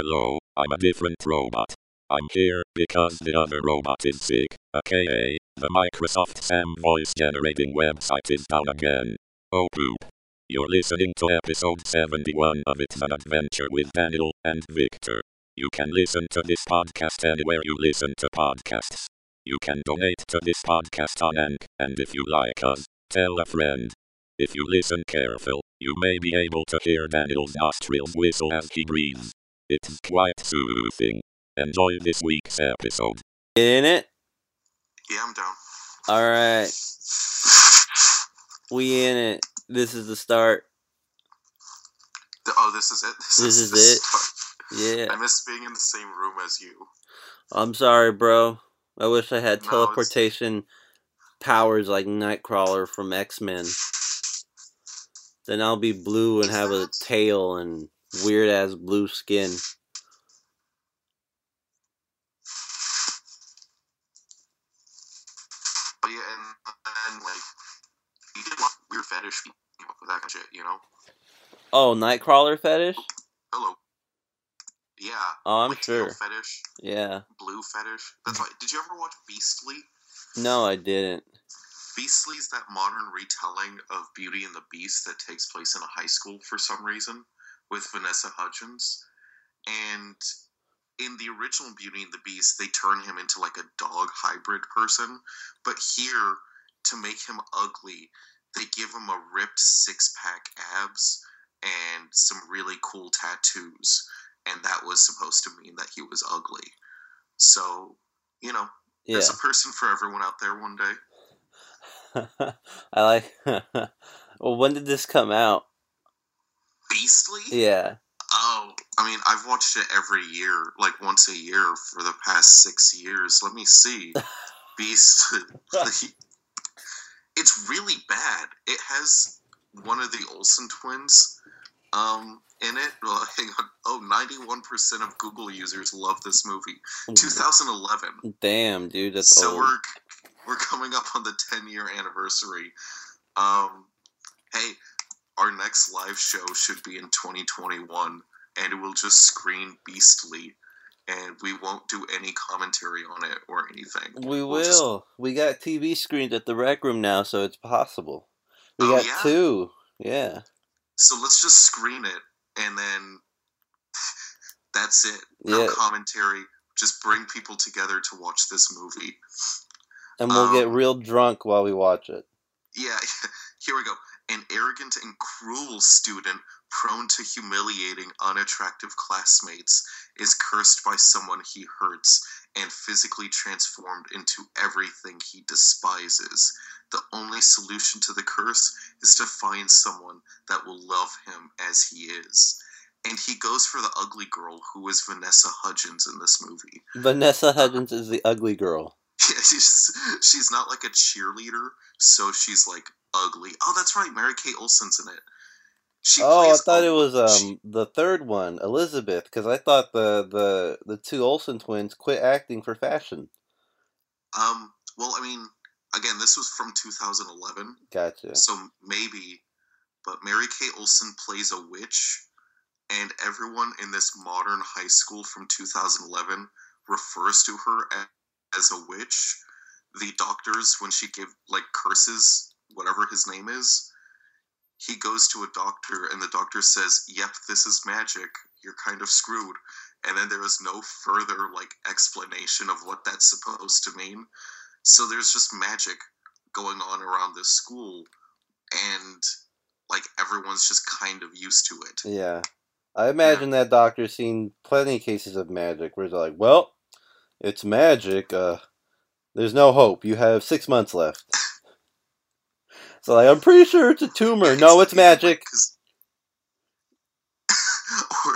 Hello, I'm a different robot. I'm here because the other robot is sick, aka the Microsoft Sam voice generating website is down again. Oh poop. You're listening to episode 71 of It's an Adventure with Daniel and Victor. You can listen to this podcast anywhere you listen to podcasts. You can donate to this podcast on Anchor, and if you like us, tell a friend. If you listen careful, you may be able to hear Daniel's nostrils whistle as he breathes. It's quite soothing. Enjoy this week's episode. In it? Yeah, I'm down. Alright. We in it. This is the start. Th- Oh, this is it. This is the it? start. Yeah. I miss being in the same room as you. I'm sorry, bro. I wish I had No, it's- teleportation powers like Nightcrawler from X Men. Then I'll be blue and have a tail and weird ass blue skin. But yeah, and then like you get a lot of weird fetish people came up with that kind of shit, you know? Oh, Nightcrawler fetish? Hello. Yeah. Oh, I'm like sure. Fetish, Yeah. blue fetish. That's why. Did you ever watch Beastly? No, I didn't. Beastly is that modern retelling of Beauty and the Beast that takes place in a high school for some reason with Vanessa Hudgens. And in the original Beauty and the Beast, they turn him into like a dog hybrid person. But here, to make him ugly, they give him a ripped six pack abs and some really cool tattoos. And that was supposed to mean that he was ugly. So, you know, Yeah. there's a person for everyone out there one day. I like. well, when did this come out? Beastly? Yeah. Oh, I mean, I've watched it every year, like once a year for the past six years. Let me see. Beast. it's really bad. It has one of the Olsen twins um, in it. Well, hang on. Oh, 91% of Google users love this movie. 2011. Damn, dude, that's so old. we're we're coming up on the 10 year anniversary. Um, hey, our next live show should be in 2021, and we'll just screen Beastly, and we won't do any commentary on it or anything. We We'll just- We got TV screens at the rec room now, so it's possible. We Oh, got yeah? two. Yeah. so let's just screen it, and then that's it. No Yeah. commentary. Just bring people together to watch this movie. And we'll get Um, real drunk while we watch it. Yeah, here we go. An arrogant and cruel student prone to humiliating unattractive classmates is cursed by someone he hurts and physically transformed into everything he despises. The only solution to the curse is to find someone that will love him as he is. And he goes for the ugly girl who is Vanessa Hudgens in this movie. Vanessa Hudgens is the ugly girl. Yeah, she's she's not like a cheerleader, so she's like ugly. Oh, that's right, Mary Kate Olsen's in it. She oh, I thought it was um she- the third one, Elizabeth, because I thought the the the two Olsen twins quit acting for fashion. um. Well, I mean, again, this was from 2011, Gotcha. so maybe. But Mary Kate Olsen plays a witch, and everyone in this modern high school from 2011 refers to her a- as a witch. The doctors, when she gave like curses, whatever his name is, he goes to a doctor, and the doctor says, "Yep, this is magic. You're kind of screwed." And then there is no further like explanation of what that's supposed to mean. So there's just magic going on around this school, and like everyone's just kind of used to it. Yeah. I imagine that doctor's seen plenty of cases of magic where they're like, well, it's magic. Uh, there's no hope. You have six months left. So, like, I'm pretty sure it's a tumor. No, it's magic. or,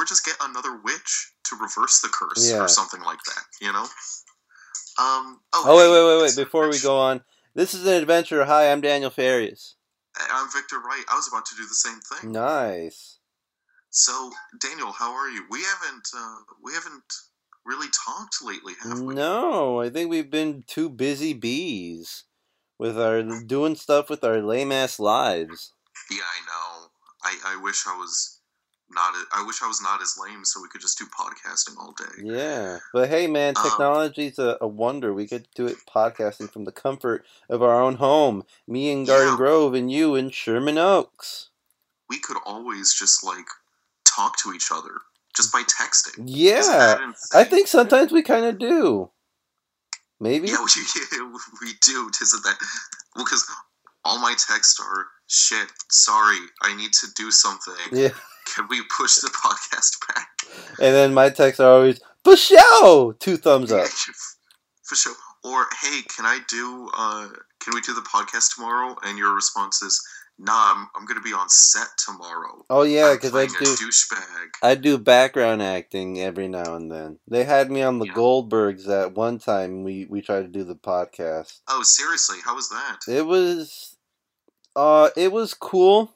or just get another witch to reverse the curse Yeah. or something like that. You know. Um. Oh, Oh, wait, wait, wait, wait. Before we go on, this is an adventure. Hi, I'm Daniel Farias. I'm Victor Wright. I was about to do the same thing. Nice. So, Daniel, how are you? We haven't uh, we haven't really talked lately, have we? No, I think we've been too busy bees with our doing stuff with our lame ass lives. Yeah, I know. I, I wish I was not. I wish I was not as lame, so we could just do podcasting all day. Yeah, but hey, man, Um, technology's a, a wonder. We could do it podcasting from the comfort of our own home. Me in Garden Yeah. Grove, and you in Sherman Oaks. We could always just like talk to each other just by texting. Yeah, I think sometimes we kind of do. Maybe. Yeah, we, we do. Isn't that? Well, because all my texts are shit. Sorry, I need to do something. Yeah, Can we push the podcast back? and then my texts are always for show. Two thumbs up. For sure. Or hey, can I do? uh Can we do the podcast tomorrow? And your response is, Nah, I'm, I'm gonna be on set tomorrow. Oh yeah, because I do. douchebag. I do background acting every now and then. They had me on the Yeah. Goldbergs at one time. We we tried to do the podcast. Oh, seriously? How was that? It was, uh, it was cool.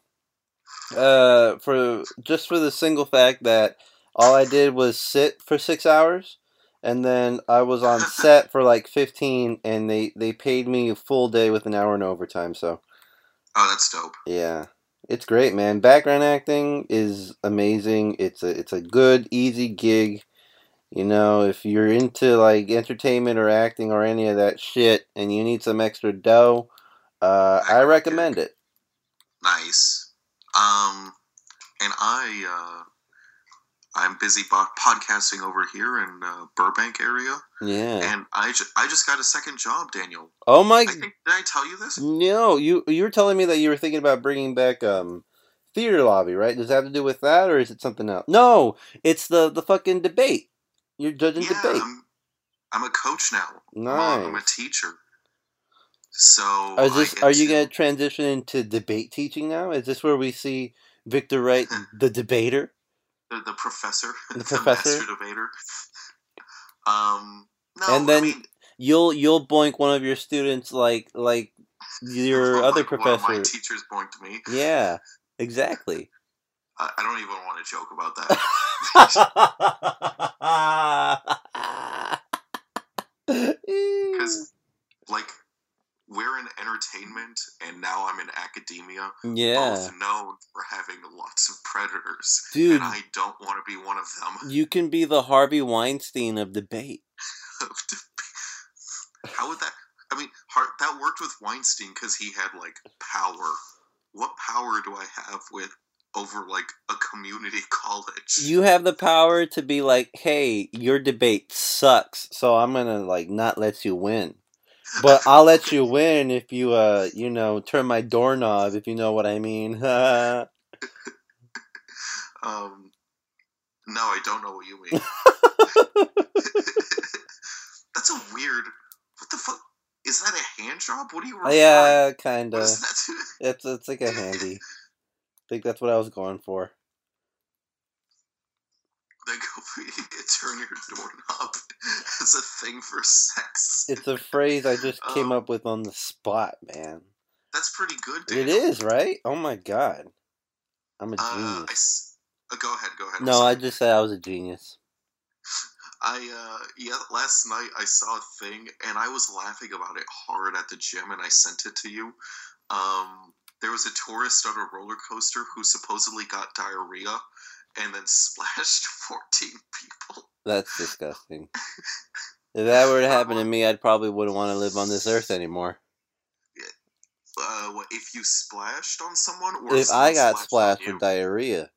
Uh, for just for the single fact that all I did was sit for six hours, and then I was on set for like fifteen, and they they paid me a full day with an hour in overtime. So Oh, that's dope. yeah, it's great, man. Background acting is amazing. It's a it's a good easy gig. You know, if you're into like entertainment or acting or any of that shit, and you need some extra dough, uh, I recommend it. Nice. Um, and I, uh, I'm busy bo- podcasting over here in uh, Burbank area, Yeah. and I, ju- I just got a second job, Daniel. Oh my. I think did I tell you this? No, you you were telling me that you were thinking about bringing back um theater lobby, right? Does that have to do with that, or is it something else? No, it's the the fucking debate. You're judging Yeah, debate. I'm, I'm a coach now. I'm a- I'm a teacher. So Is this, are you to- going to transition into debate teaching now? Is this where we see Victor Wright, the debater? The, the professor, The the, professor? master debater? Um, no, And then I mean, You'll you'll boink one of your students like like your like other One of my professor. teachers boinked me. Yeah, exactly. I, I don't even want to joke about that. because like we're in entertainment and now I'm in academia, yeah, both known for having lots of predators, dude, and I don't want to be one of them. you can be the Harvey Weinstein of debate. How would that? I mean, that worked with Weinstein because he had like power. What power do I have with over like a community college? You have the power to be like, "Hey, your debate sucks, so I'm gonna like not let you win." But I'll let you win if you, uh, you know, turn my doorknob. If you know what I mean. um, no, I don't know what you mean. That's a weird. What the fuck? Is that a hand job? What are you? Referring? yeah, kinda. It's it's like a handy. I think that's what I was going for. They go turn your doorknob as a thing for sex. It's a phrase I just came Um, up with on the spot, man. That's pretty good. It is right. Oh my god, I'm a Uh, I genius. s- uh, go ahead. Go ahead. No. I just said I was a genius. I uh yeah, last night I saw a thing and I was laughing about it hard at the gym and I sent it to you. Um there was a tourist on a roller coaster who supposedly got diarrhea and then splashed 14 people. That's disgusting. If that were to happen to me, I'd probably wouldn't want to live on this earth anymore. Uh what if you splashed on someone or If someone I got splashed splashed with diarrhea,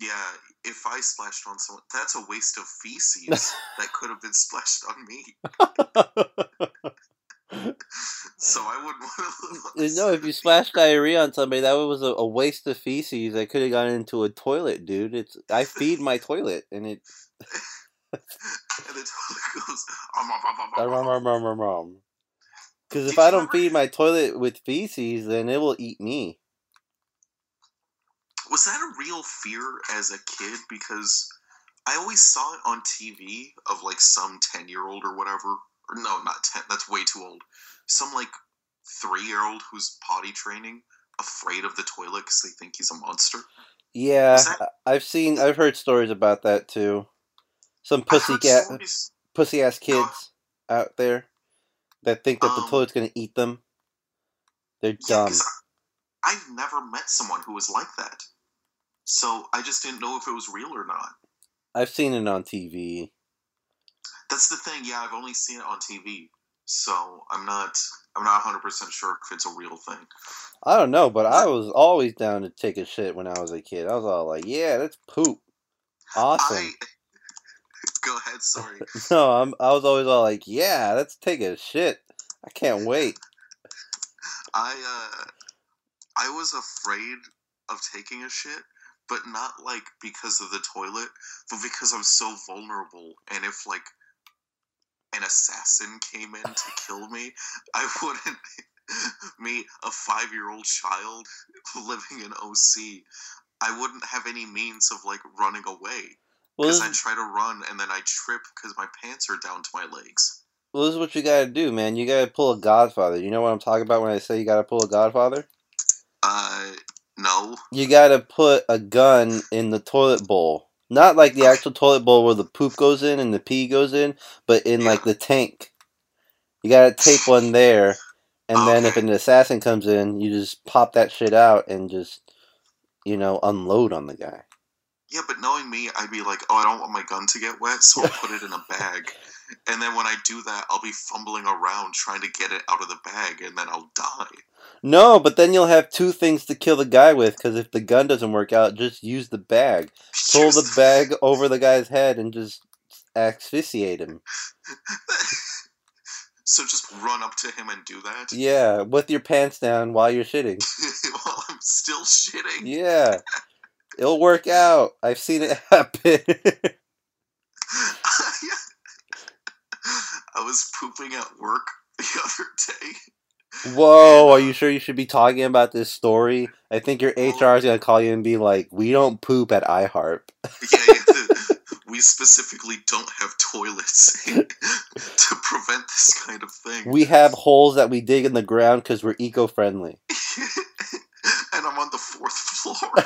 Yeah, if I splashed on someone, that's a waste of feces that could have been splashed on me. So I wouldn't want to live on know, if you splashed diarrhea on somebody, that was a, a waste of feces. I could have gone into a toilet, dude. It's I feed my toilet, and it. and the toilet goes. "Um, um, um, um, um, um." Because if I don't feed my toilet with feces, then it will eat me. Was that a real fear as a kid? Because I always saw it on TV of like some ten year old or whatever. No, not ten. That's way too old. Some like three year old who's potty training, afraid of the toilet because they think he's a monster. Yeah, that- I've seen, I've heard stories about that too. Some pussy cat, pussy ass kids out there that think that the Um, toilet's gonna eat them. They're Yeah, dumb. I, I've never met someone who was like that. So I just didn't know if it was real or not. I've seen it on TV. That's the thing. Yeah, I've only seen it on TV, so I'm not. I'm not 100 percent sure if it's a real thing. I don't know, but I was always down to take a shit when I was a kid. I was all like, "Yeah, that's poop, awesome." I go ahead. Sorry. No, I'm. I was always all like, "Yeah, let's take a shit." I can't wait. I uh, I was afraid of taking a shit, but not like because of the toilet, but because I'm so vulnerable. And if like an assassin came in to kill me, I wouldn't. me, a five year old child living in OC, I wouldn't have any means of like running away. Because this, I try to run and then I trip because my pants are down to my legs. well, this is what you gotta do, man. You gotta pull a Godfather. You know what I'm talking about when I say you gotta pull a Godfather? Uh, no. You gotta put a gun in the toilet bowl. Not like the actual toilet bowl where the poop goes in and the pee goes in, but in like the tank. You gotta tape one there, and then if an assassin comes in, you just pop that shit out and just, you know, unload on the guy. Yeah, but knowing me, I'd be like, oh, I don't want my gun to get wet, so I'll put it in a bag. And then when I do that, I'll be fumbling around trying to get it out of the bag, and then I'll die. No, but then you'll have two things to kill the guy with, because if the gun doesn't work out, just use the bag. Pull the bag over the guy's head and just asphyxiate him. so just run up to him and do that Yeah, with your pants down while you're shitting. while I'm still shitting. Yeah. It'll work out. I've seen it happen. I was pooping at work the other day. Whoa, are uh, you sure you should be talking about this story? I think your HR is going to call you and be like, we don't poop at iHeart. Yeah, yeah, we specifically don't have toilets to prevent this kind of thing. We have holes that we dig in the ground because we're eco friendly. and I'm on the fourth floor.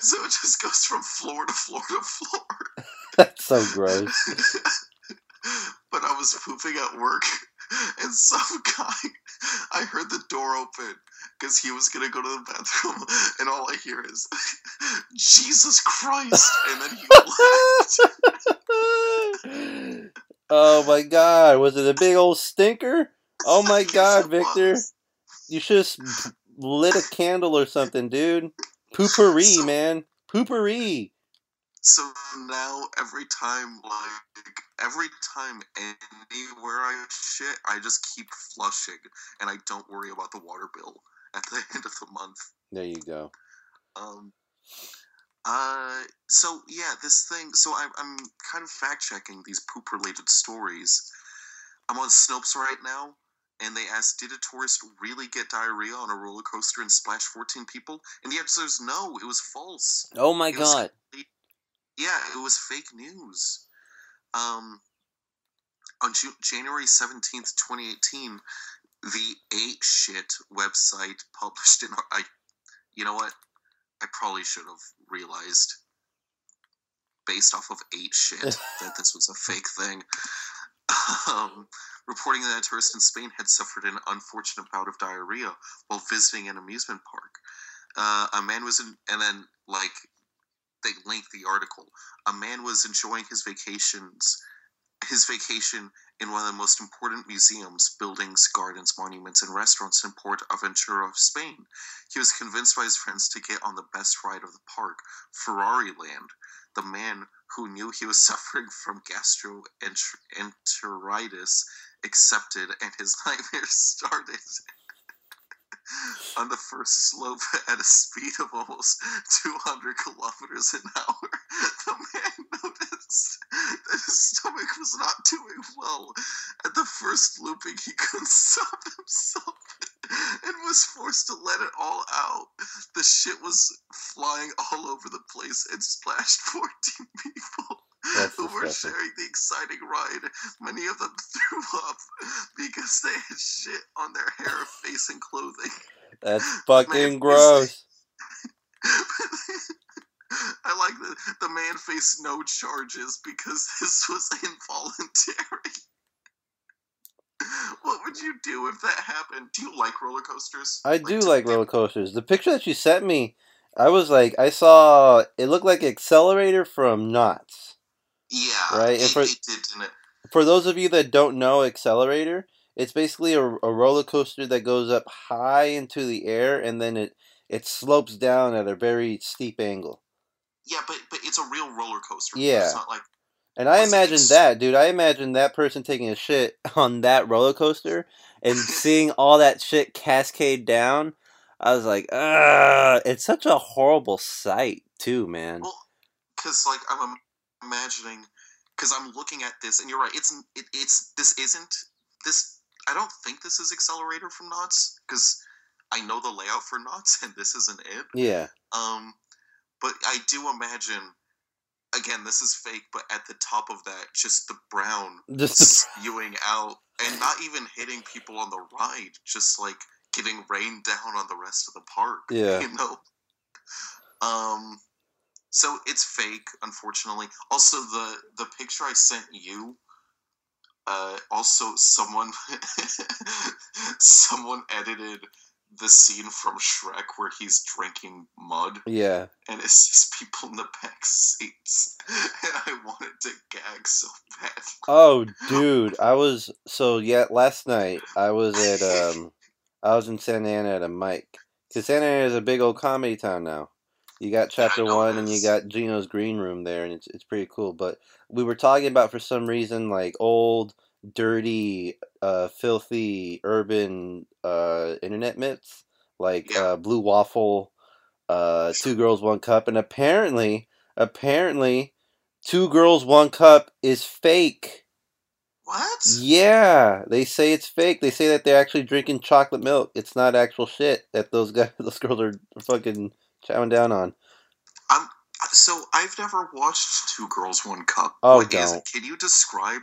So it just goes from floor to floor to floor. That's so gross. but I was pooping at work, and some guy, I heard the door open because he was gonna go to the bathroom, and all I hear is, Jesus Christ! And then he left. oh my god, was it a big old stinker? Oh my god, Victor. You should have lit a candle or something, dude. Poopery, So- man. Poopery. So now every time, like every time anywhere I shit, I just keep flushing, and I don't worry about the water bill at the end of the month. There you go. Um, uh, so yeah, this thing. So I'm I'm kind of fact checking these poop related stories. I'm on Snopes right now, and they asked, "Did a tourist really get diarrhea on a roller coaster and splash 14 people?" And the answer is no. It was false. Oh my It god. yeah, it was fake news. Um, on January 17th, 2018, the 8 Shit website published an. I, you know what? I probably should have realized, based off of 8 Shit, that this was a fake thing. Um, reporting that a tourist in Spain had suffered an unfortunate bout of diarrhea while visiting an amusement park. Uh, a man was in, and then like they link the article. A man was enjoying his vacations, his vacation in one of the most important museums, buildings, gardens, monuments, and restaurants in Port Aventura, Spain. He was convinced by his friends to get on the best ride of the park, Ferrari Land. The man who knew he was suffering from gastroenteritis accepted, and his nightmares started. on the first slope at a speed of almost 200 kilometers an hour, the man noticed that his stomach was not doing well. At the first looping, he couldn't stop himself and was forced to let it all out. The shit was flying all over the place and splashed 14 people Who were sharing the exciting ride. Many of them threw up because they had shit on their hair, face, and clothing. That's fucking Man, gross. I like that the man faced no charges because this was involuntary. what would you do if that happened? Do you like roller coasters? I do do like roller coasters. The picture that you sent me, I was like, I saw it looked like Xcelerator from Knott's. Yeah, Right, and for- it did? For those of you that don't know Xcelerator, it's basically a, a roller coaster that goes up high into the air and then it it slopes down at a very steep angle. Yeah, but but it's a real roller coaster. Yeah. it's not like And I imagine that, dude. I imagine that person taking a shit on that roller coaster and seeing all that shit cascade down. I was like, ah, it's such a horrible sight, too, man. Well, because like I'm im- imagining, because I'm looking at this, and you're right. It's it, it's this isn't this. I don't think this is Xcelerator from Knott's because I know the layout for Knott's, and this isn't it. Yeah, Um, but I do imagine. Again, this is fake, but at the top of that, just the brown just the, spewing out, and not even hitting people on the ride, just like getting rained down on the rest of the park. Yeah. you know. Um, so it's fake, unfortunately. Also, the the picture I sent you. Uh, also, someone someone edited the scene from Shrek where he's drinking mud, yeah. and it's just people in the back seats, and I wanted to gag so bad. Oh, dude, I was so yeah. Last night I was at um, I was in Santa Ana at a mic. Cause Santa Ana is a big old comedy town now. You got Chapter One, and you got Gino's Green Room there, and it's it's pretty cool. But we were talking about for some reason like old, dirty, uh, filthy urban uh internet myths like Yeah. uh, Blue Waffle, uh, Two Girls One Cup, and apparently, apparently, Two Girls One Cup is fake. What? Yeah, they say it's fake. They say that they're actually drinking chocolate milk. It's not actual shit that those guys, those girls are fucking chowing down on. So I've never watched Two Girls One Cup. Oh, What is it? Can you describe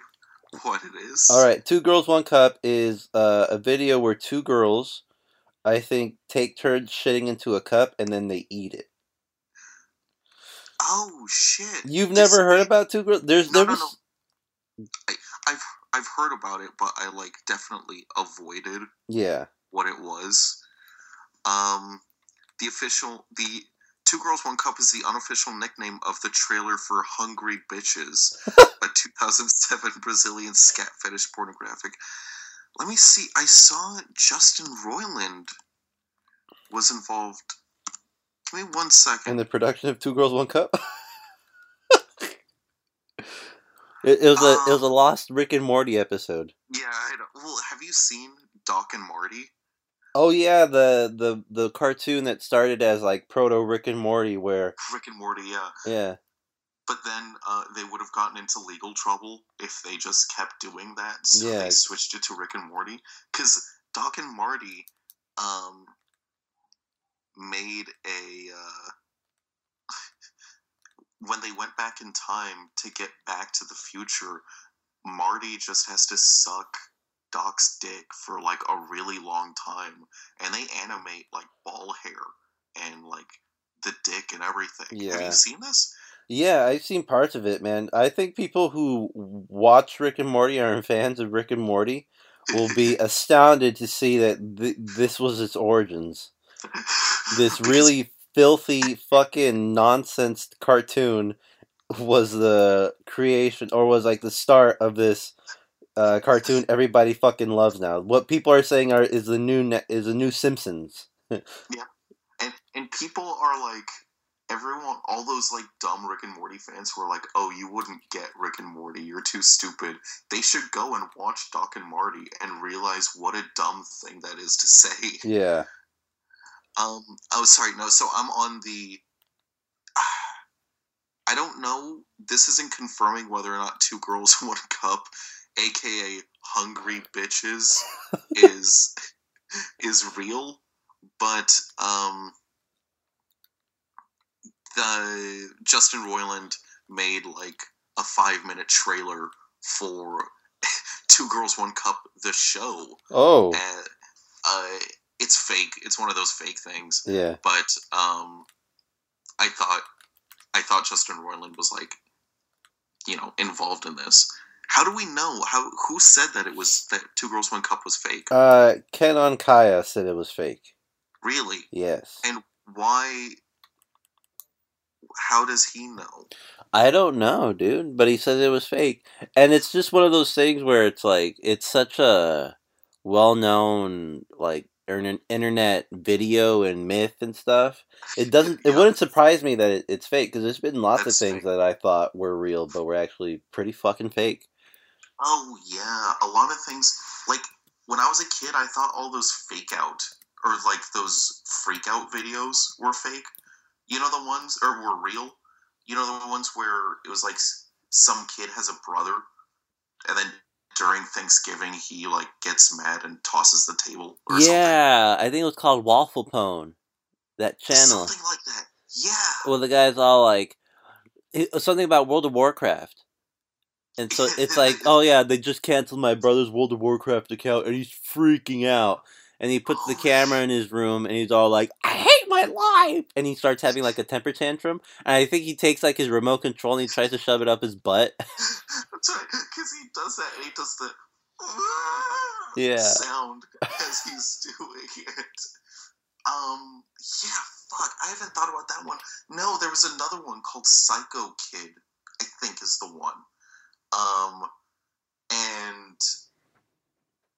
what it is? All right, Two Girls One Cup is uh, a video where two girls, I think, take turns shitting into a cup and then they eat it. Oh shit! You've This- never heard about Two Girls? There's No, there no, was I've I've heard about it, but I like definitely avoided yeah what it was. Um, the official the Two Girls One Cup is the unofficial nickname of the trailer for Hungry Bitches, a 2007 Brazilian scat fetish pornographic. Let me see. I saw Justin Roiland was involved. Give me one second. in the production of Two Girls One Cup. it, it was a it was a um, lost Rick and Morty episode. yeah, well, have you seen Doc and Marty? Oh yeah, the the the cartoon that started as like proto Rick and Morty, where Rick and Morty, yeah. yeah But then uh, they would have gotten into legal trouble if they just kept doing that. So Yeah. they switched it to Rick and Morty. Because Doc and Marty um, made a. Uh, when they went back in time to get back to the future, Marty just has to suck Doc's dick for like a really long time. And they animate like ball hair and like the dick and everything. Yeah. Have you seen this? yeah I've seen parts of it, man. I think people who watch Rick and Morty are fans of Rick and Morty will be astounded to see that th- this was its origins. This really filthy fucking nonsense cartoon was the creation or was like the start of this uh, cartoon everybody fucking loves now. What people are saying are is the new ne- is the new Simpsons. Yeah, and and people are like everyone all those like dumb Rick and Morty fans were like, oh, you wouldn't get Rick and Morty, you're too stupid. They should go and watch Doc and Marty and realize what a dumb thing that is to say. Yeah. Um, oh, sorry, no. So I'm on the. I don't know. This isn't confirming whether or not Two Girls One Cup, aka Hungry Bitches, is is real, but um, the Justin Roiland made like a five minute trailer for Two Girls One Cup, the show. Oh. And, uh, it's fake. It's one of those fake things. Yeah. But um, I thought I thought Justin Roiland was like, you know, involved in this, How do we know? How who said that it was that Two Girls One Cup was fake? Uh, Ken on Kaya said it was fake. really? Yes. And why? How does he know? I don't know, dude, but he said it was fake. And it's just one of those things where it's like it's such a well-known like internet video and myth and stuff. It doesn't it Yeah. wouldn't surprise me that it, it's fake because there's been lots That's of things fake. that I thought were real but were actually pretty fucking fake. Oh yeah, a lot of things. Like when I was a kid, I thought all those fake out or like those freak out videos were fake. You know the ones or were real. You know the ones where it was like some kid has a brother, and then during Thanksgiving he like gets mad and tosses the table or Yeah, I think it was called Waffle Pone. That channel. Something like that. Yeah. Well, the guy's all like something about World of Warcraft. And so it's like, oh yeah, they just canceled my brother's World of Warcraft account, and he's freaking out. And he puts the Oh, camera in his room, and he's all like, "I hate my life," and he starts having like a temper tantrum. And I think he takes like his remote control and he tries to shove it up his butt. Because he does that and he does the Yeah. sound as he's doing it. Um, yeah, fuck, I haven't thought about that one. No, there was another one called Psycho Kid, I think is the one. Um, and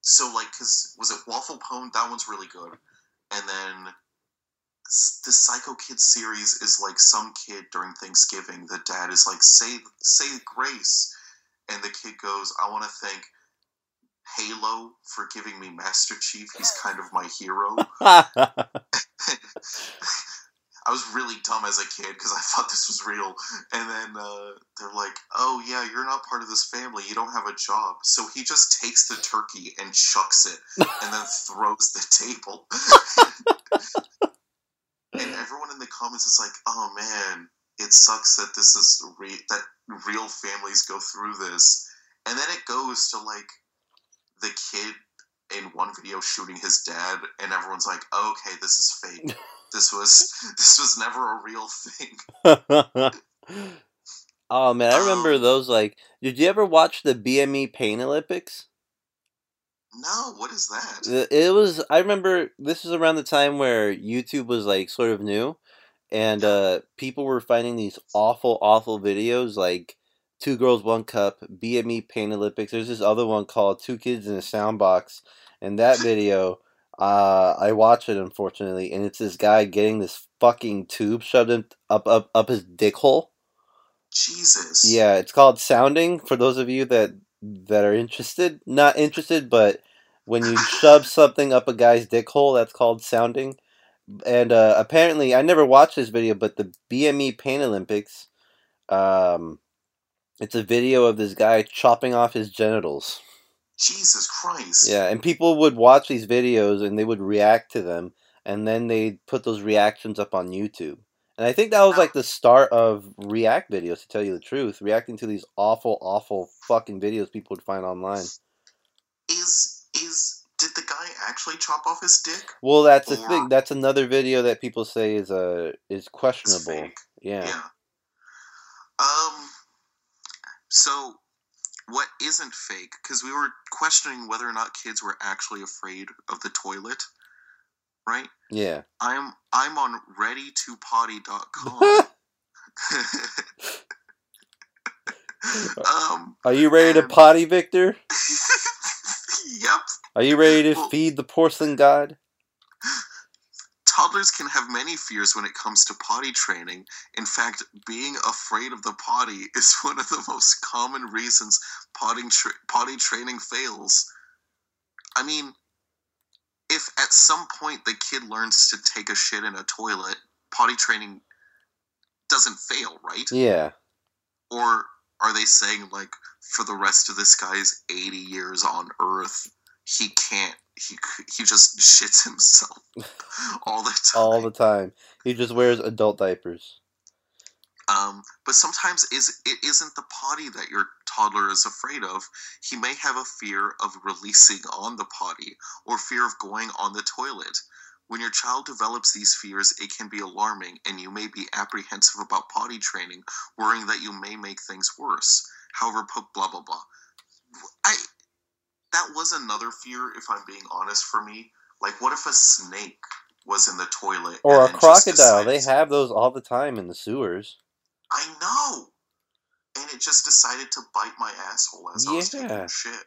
so like, cause was it Waffle Pone? That one's really good. And then the Psycho Kid series is like some kid during Thanksgiving. The dad is like, "Say, say grace," and the kid goes, "I want to thank Halo for giving me Master Chief. He's kind of my hero." I was really dumb as a kid because I thought this was real. And then uh, they're like, "Oh yeah, you're not part of this family. You don't have a job." So he just takes the turkey and chucks it, and then throws the table. and everyone in the comments is like, "Oh man, it sucks that this is re- that real families go through this." And then it goes to like the kid in one video shooting his dad, and everyone's like, oh, "Okay, this is fake. this was this was never a real thing." oh man, I remember Um, those. Like, did you ever watch the BME Pain Olympics? No, what is that? It was. I remember this was around the time where YouTube was like sort of new, and uh, people were finding these awful, awful videos like Two Girls One Cup, BME Pain Olympics. There's this other one called Two Kids in a Sound Box, and that video, uh, I watched it unfortunately, and it's this guy getting this fucking tube shoved in, up up up his dick hole. Jesus. Yeah, it's called sounding for those of you that that are interested. Not interested, but when you shove something up a guy's dick hole, that's called sounding. And uh, apparently, I never watched this video, but the BME Pain Olympics, um, it's a video of this guy chopping off his genitals. Jesus Christ. Yeah, and people would watch these videos and they would react to them, and then they'd put those reactions up on YouTube. And I think that was like the start of React videos, to tell you the truth. Reacting to these awful, awful fucking videos people would find online. Is is did the guy actually chop off his dick? Well, that's the thing. That's another video that people say is uh is questionable. Yeah. Yeah. Um. So, what isn't fake? Because we were questioning whether or not kids were actually afraid of the toilet, right? Yeah. I'm I'm on readytopotty.com. um. Are you ready to potty, Victor? yep. Are you ready to Well- feed the porcelain god? Toddlers can have many fears when it comes to potty training. In fact, being afraid of the potty is one of the most common reasons potty, tra- potty training fails. I mean, if at some point the kid learns to take a shit in a toilet, potty training doesn't fail, right? Yeah. Or are they saying, like, for the rest of this guy's 80 years on Earth, he can't, he, he just shits himself all the time? All the time. He just wears adult diapers. Um, but sometimes is it isn't the potty that your toddler is afraid of. He may have a fear of releasing on the potty or fear of going on the toilet. When your child develops these fears, it can be alarming, and you may be apprehensive about potty training, worrying that you may make things worse. However, blah blah blah. I that was another fear, if I'm being honest, for me. Like, what if a snake was in the toilet Or a and then just crocodile. They have those all the time in the sewers. I know, and it just decided to bite my asshole as I was taking shit.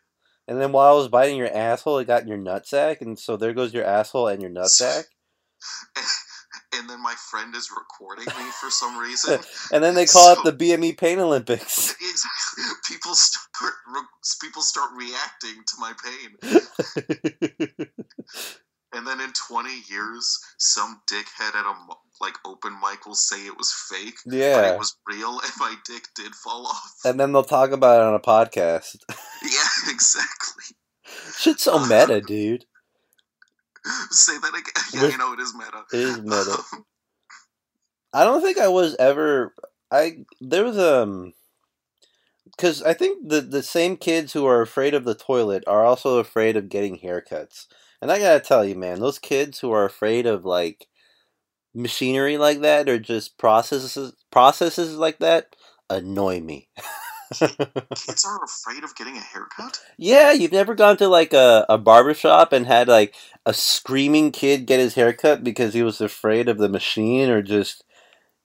And then while I was biting your asshole, it got in your nutsack, and so there goes your asshole and your nutsack. And then my friend is recording me for some reason. And then they call So- it the BME Pain Olympics. Exactly. people start people start reacting to my pain. And then in 20 years, some dickhead at a like open mic will say it was fake, but yeah. it was real, and my dick did fall off. And then they'll talk about it on a podcast. yeah, exactly. Shit's so meta, dude. Say that again. Yeah, With- you know it is meta. It is meta. I don't think I was ever. I there was um. Because I think the the same kids who are afraid of the toilet are also afraid of getting haircuts. And I gotta tell you, man, those kids who are afraid of like machinery like that or just processes processes like that annoy me. Kids are afraid of getting a haircut. Yeah, you've never gone to like a, a barber shop and had like a screaming kid get his haircut because he was afraid of the machine or just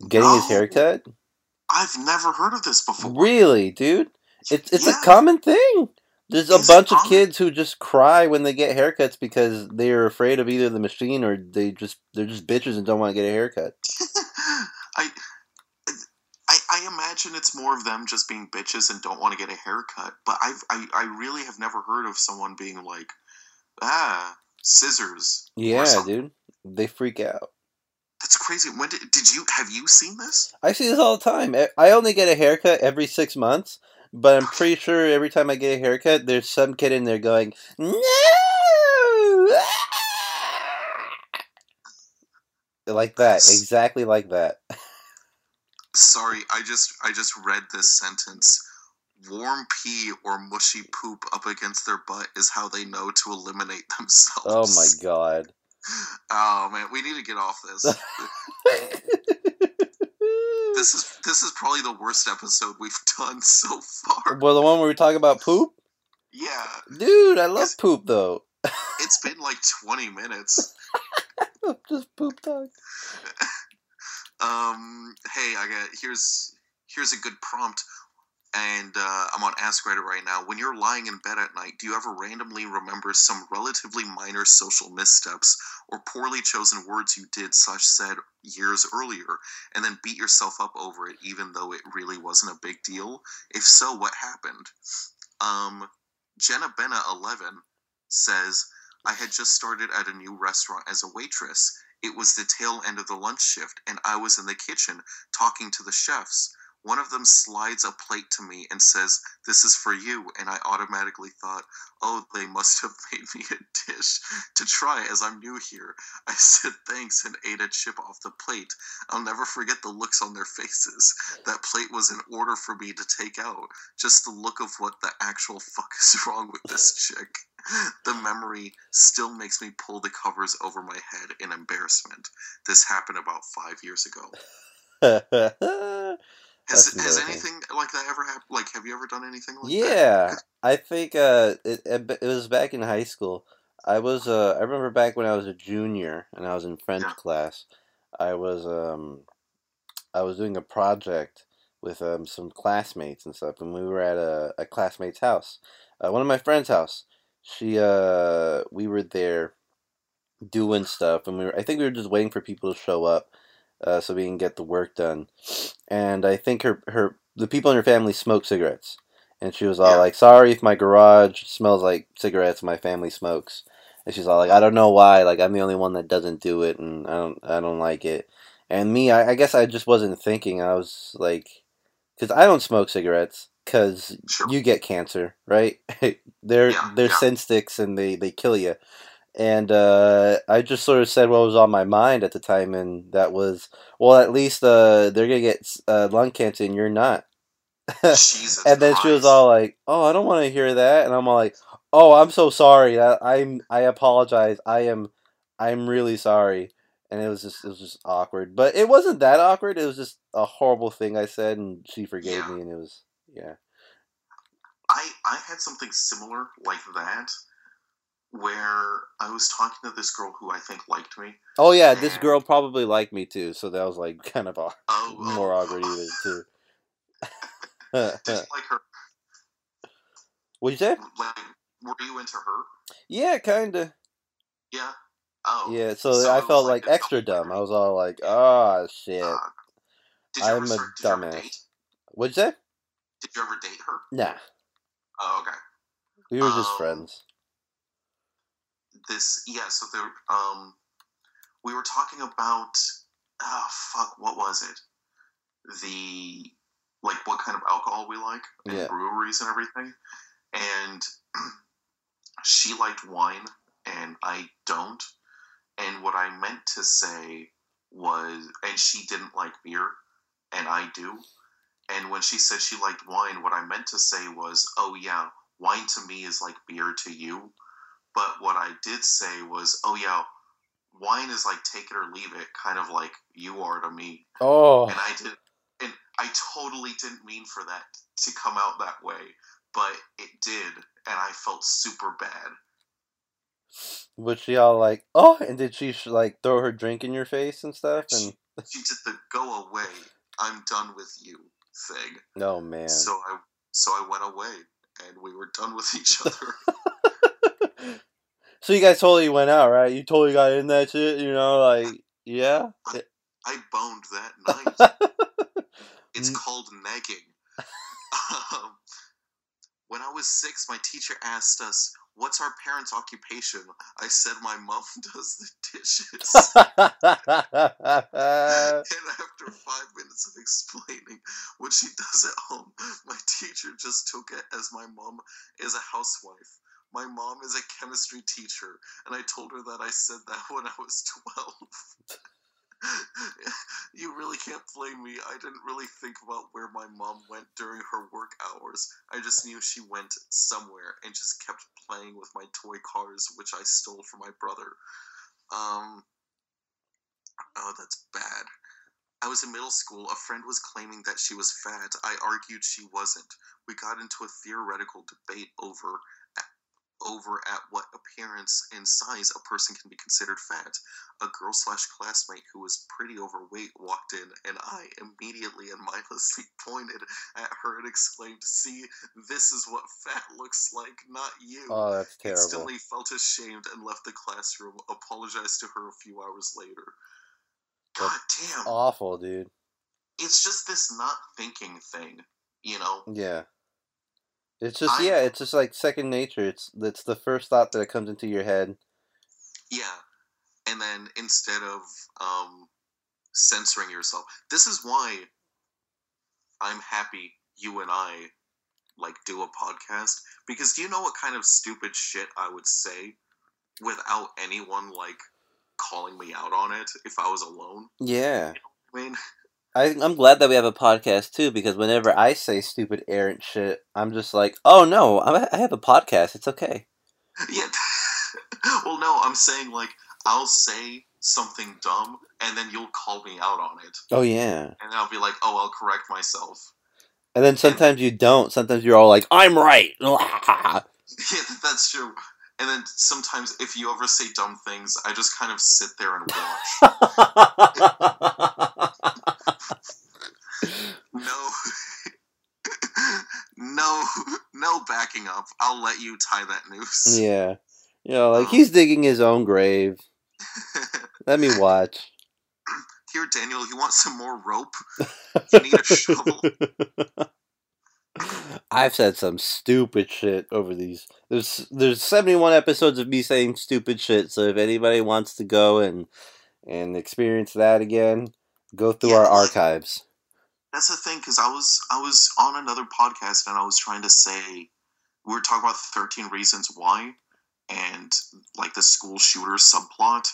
getting his haircut? I've never heard of this before. Really, dude? It's it's Yeah. a common thing. There's a Is it bunch of kids who just cry when they get haircuts because they're afraid of either the machine or they just they're just bitches and don't want to get a haircut. I, I imagine it's more of them just being bitches and don't want to get a haircut. But I've I, I really have never heard of someone being like, ah, scissors. Yeah, dude. They freak out. That's crazy. When did, did you have you seen this? I see this all the time. I- I only get a haircut every six months, but I'm pretty sure every time I get a haircut, there's some kid in there going, "No!" Like that, exactly like that. Sorry, I just I just read this sentence. Warm pee or mushy poop up against their butt is how they know to eliminate themselves. Oh my god. Oh man, we need to get off this. this is this is probably the worst episode we've done so far. well, the one where we talk about poop, Yeah, dude. I love Yes. poop though. it's been like 20 minutes. Just poop talk. Um, hey, I got here's here's a good prompt, and uh, I'm on Ask Reddit right now. When you're lying in bed at night, do you ever randomly remember some relatively minor social missteps or poorly chosen words you did slash said years earlier, and then beat yourself up over it, even though it really wasn't a big deal? If so, what happened? Um, Jenna Benna 11 says, I had just started at a new restaurant as a waitress. It was the tail end of the lunch shift, and I was in the kitchen talking to the chefs. One of them slides a plate to me and says, This is for you. And I automatically thought, Oh, they must have made me a dish to try as I'm new here. I said thanks and ate a chip off the plate. I'll never forget the looks on their faces. That plate was an order for me to take out. Just the look of what the actual fuck is wrong with this chick. The memory still makes me pull the covers over my head in embarrassment. This happened about five years ago. Has, has anything like that ever happened? Like, have you ever done anything like that? yeah, I think uh, it it was back in high school. I was uh, I remember back when I was a junior and I was in French Yeah. class. I was um, I was doing a project with um some classmates and stuff, and we were at a, a classmate's house, uh, one of my friend's house. She uh, we were there doing stuff, and we were I think we were just waiting for people to show up, uh, so we can get the work done. And I think her her the people in her family smoke cigarettes. And she was all Yeah. like, "Sorry if my garage smells like cigarettes. My family smokes." And she's all like, "I don't know why. Like, I'm the only one that doesn't do it, and I don't, I don't like it." And me, I, I guess I just wasn't thinking. I was like, because I don't smoke cigarettes, because Sure. you get cancer, right? they're Yeah, they're yeah. scent sticks, and they they kill you. And uh, I just sort of said what was on my mind at the time, and that was, well, at least uh, they're gonna get uh, lung cancer, and you're not. Jesus and then she was all like, "Oh, I don't want to hear that," and I'm all like, "Oh, I'm so sorry. I, I'm I apologize. I am I'm really sorry." And it was just it was just awkward, but it wasn't that awkward. It was just a horrible thing I said, and she forgave Yeah. me, and it was yeah. I I had something similar like that, where I was talking to this girl who I think liked me. Oh yeah, this girl probably liked me too, so that was like kind of a, Oh, more oh. awkward even too. Did you like her? What'd you say? Like, were you into her? Yeah, kinda. Yeah. Oh. Yeah, so, So I felt like like extra dumb. I was all like, "Oh shit." Uh, I'm a start, did you ever dumbass. What'd you say? Did you ever date her? Nah, Oh, okay. we were just Um, friends. This yeah. So there. Um, we were talking about. Oh fuck! What was it? The like what kind of alcohol we like and Yeah. breweries and everything, and she liked wine and I don't. And what I meant to say was, and she didn't like beer, and I do. And when she said she liked wine, what I meant to say was, oh yeah, wine to me is like beer to you. But what I did say was, oh yeah, wine is like take it or leave it, kind of like you are to me. Oh, And I did, and I totally didn't mean for that to come out that way, but it did, and I felt super bad. was she all like, "Oh," and did she like throw her drink in your face and stuff? And She did the "go away, I'm done with you" thing. no man. So I, so I went away, and we were done with each other. So you guys totally went out, right? You totally got in that shit, you know, like yeah. I I boned that night. It's called nagging. um, when I was six, my teacher asked us, "What's our parents' occupation?" I said, "My mom does the dishes." and after five minutes of explaining what she does at home, my teacher just took it as my mom is a housewife. My mom is a chemistry teacher, and I told her that I said that when I was 12. you really can't blame me. I didn't really think about where my mom went during her work hours. I just knew she went somewhere and just kept playing with my toy cars, which I stole from my brother. Um, oh, that's bad. I was in middle school. A friend was claiming that she was fat. I argued she wasn't. We got into a theoretical debate over over at what appearance and size a person can be considered fat. A girl slash classmate who was pretty overweight walked in, and I immediately and mindlessly pointed at her and exclaimed, "See, this is what fat looks like, not you." oh, that's terrible. Instantly felt ashamed and left the classroom. Apologized to her a few hours later. God That's damn. Awful, dude. It's just this not thinking thing, you know? Yeah. It's just I- yeah, it's just like second nature. It's it's the first thought that comes into your head. Yeah. And then instead of um, censoring yourself, this is why I'm happy you and I like do a podcast because do you know what kind of stupid shit I would say without anyone like calling me out on it if I was alone? Yeah. I mean, I, I'm glad that we have a podcast too because whenever I say stupid, errant shit, I'm just like, oh no, I I have a podcast. It's okay. yeah. well, no, I'm saying like I'll say something dumb and then you'll call me out on it, Oh yeah. and I'll be like, oh, I'll correct myself. And then sometimes you don't. Sometimes you're all like, I'm right. Yeah, that's true. And then sometimes if you ever say dumb things, I just kind of sit there and watch. no. no, no backing up. I'll let you tie that noose. yeah. You know, like um, he's digging his own grave. Let me watch. Here, Daniel, you want some more rope? You need a shovel? I've said some stupid shit over these. There's there's 71 episodes of me saying stupid shit. So if anybody wants to go and and experience that again, go through our archives. That's the thing, because I was I was on another podcast and I was trying to say we were talking about thirteen reasons why and like the school shooter subplot.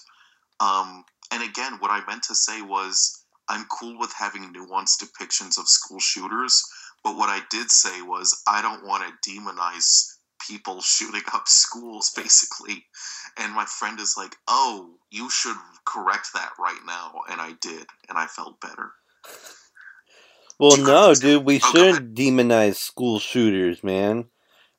Um, and again, what I meant to say was I'm cool with having nuanced depictions of school shooters, but what I did say was I don't want to demonize people shooting up schools, basically. And my friend is like, "Oh, you should correct that right now," and I did, and I felt better. Well, no, dude, we Oh, shouldn't demonize school shooters, man.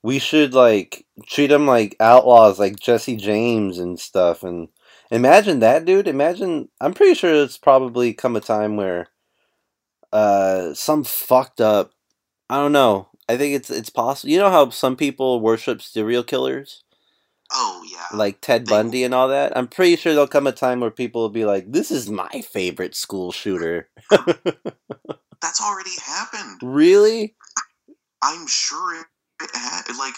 we should like treat them like outlaws, like Jesse James and stuff. And imagine that, dude. Imagine. I'm pretty sure it's probably come a time where, uh, some fucked up. I don't know. I think it's it's possible. You know how some people worship serial killers, Oh yeah. like Ted Bundy and all that. I'm pretty sure there'll come a time where people will be like, "This is my favorite school shooter." That's already happened. really? I'm sure it, it ha- like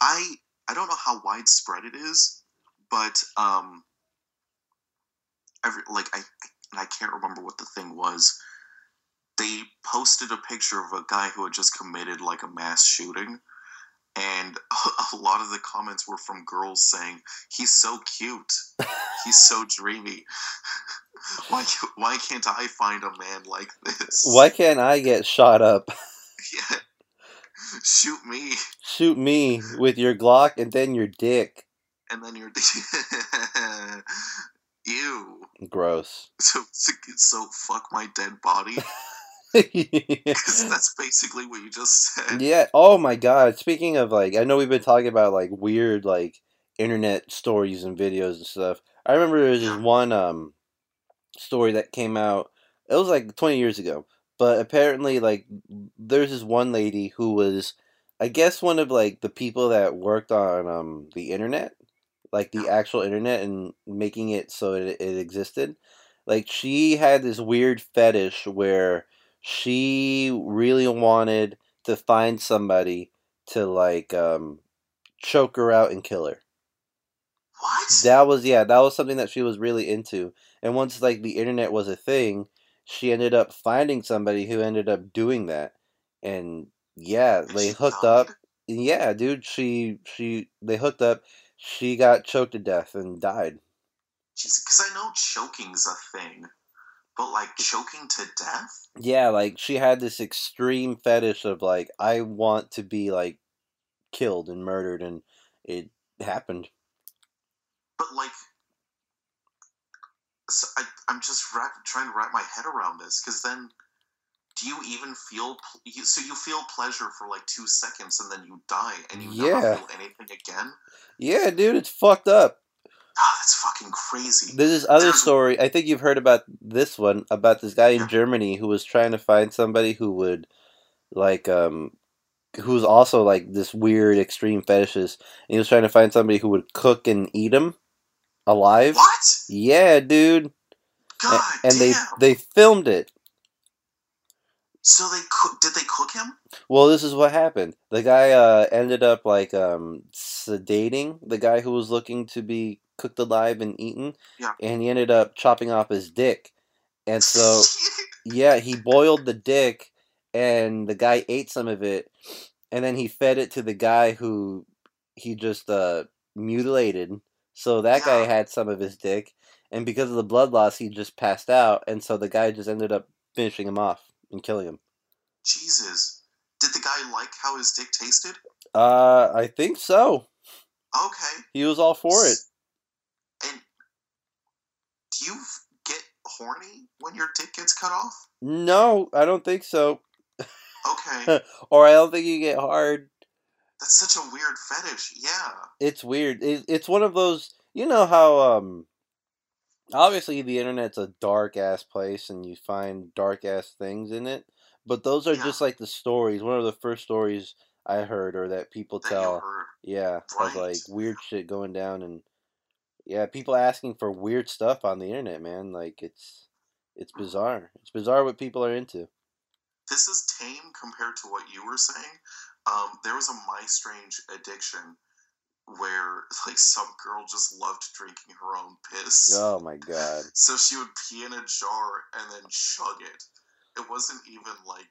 I I don't know how widespread it is, but um every like I and I can't remember what the thing was. They posted a picture of a guy who had just committed like a mass shooting and a lot of the comments were from girls saying he's so cute. He's so dreamy. why why can't I find a man like this? Why can't I get shot up? Yeah. Shoot me. Shoot me with your Glock and then your dick. and then you're ew. Gross. So, so so fuck my dead body because yeah. that's basically what you just said. Yeah. Oh my god. Speaking of like, I know we've been talking about like weird like internet stories and videos and stuff. I remember there was this one um story that came out. It was like 20 years ago, but apparently like there's this one lady who was, I guess one of like the people that worked on um the internet, like the actual internet and making it so it, it existed. Like she had this weird fetish where she really wanted to find somebody to like um choke her out and kill her. What? That was yeah, that was something that she was really into. And once like the internet was a thing, she ended up finding somebody who ended up doing that. And yeah, they hooked up. Yeah, dude, she she they hooked up. She got choked to death and died. Because I know choking's a thing, but like choking to death? Yeah, like she had this extreme fetish of like I want to be like killed and murdered and it happened. But like, so I, I'm just wrap, trying to wrap my head around this because then. Do you even feel you, so? You feel pleasure for like two seconds and then you die and you Yeah. never feel anything again. Yeah, dude, it's fucked up. Oh, that's fucking crazy. There's this other There's- story. I think you've heard about this one about this guy in Yeah. Germany who was trying to find somebody who would, like, um, who's also like this weird extreme fetishes. And he was trying to find somebody who would cook and eat him alive. What? Yeah, dude. God and they damn. they filmed it. So they cook? Did they cook him? Well, this is what happened. The guy uh, ended up like um, sedating the guy who was looking to be cooked alive and eaten, Yeah. and he ended up chopping off his dick. And so, yeah, he boiled the dick, and the guy ate some of it, and then he fed it to the guy who he just uh, mutilated. So that guy had some of his dick, and because of the blood loss, he just passed out, and so the guy just ended up finishing him off and killing him. Jesus. Did the guy like how his dick tasted? Uh, I think so. Okay. He was all for it. Do you get horny when your dick gets cut off? No, I don't think so. Okay. Or I don't think you get hard. That's such a weird fetish. Yeah. It's weird. It, it's one of those. You know how um. Obviously, the internet's a dark ass place, and you find dark ass things in it. But those are Yeah. just like the stories. One of the first stories I heard, or that people That tell. Yeah, of like weird shit going down, and yeah, people asking for weird stuff on the internet, man. Like it's it's bizarre. It's bizarre what people are into. This is tame compared to what you were saying. Um, there was a My Strange addiction where like some girl just loved drinking her own piss. Oh my god. So she would pee in a jar and then chug it. It wasn't even like,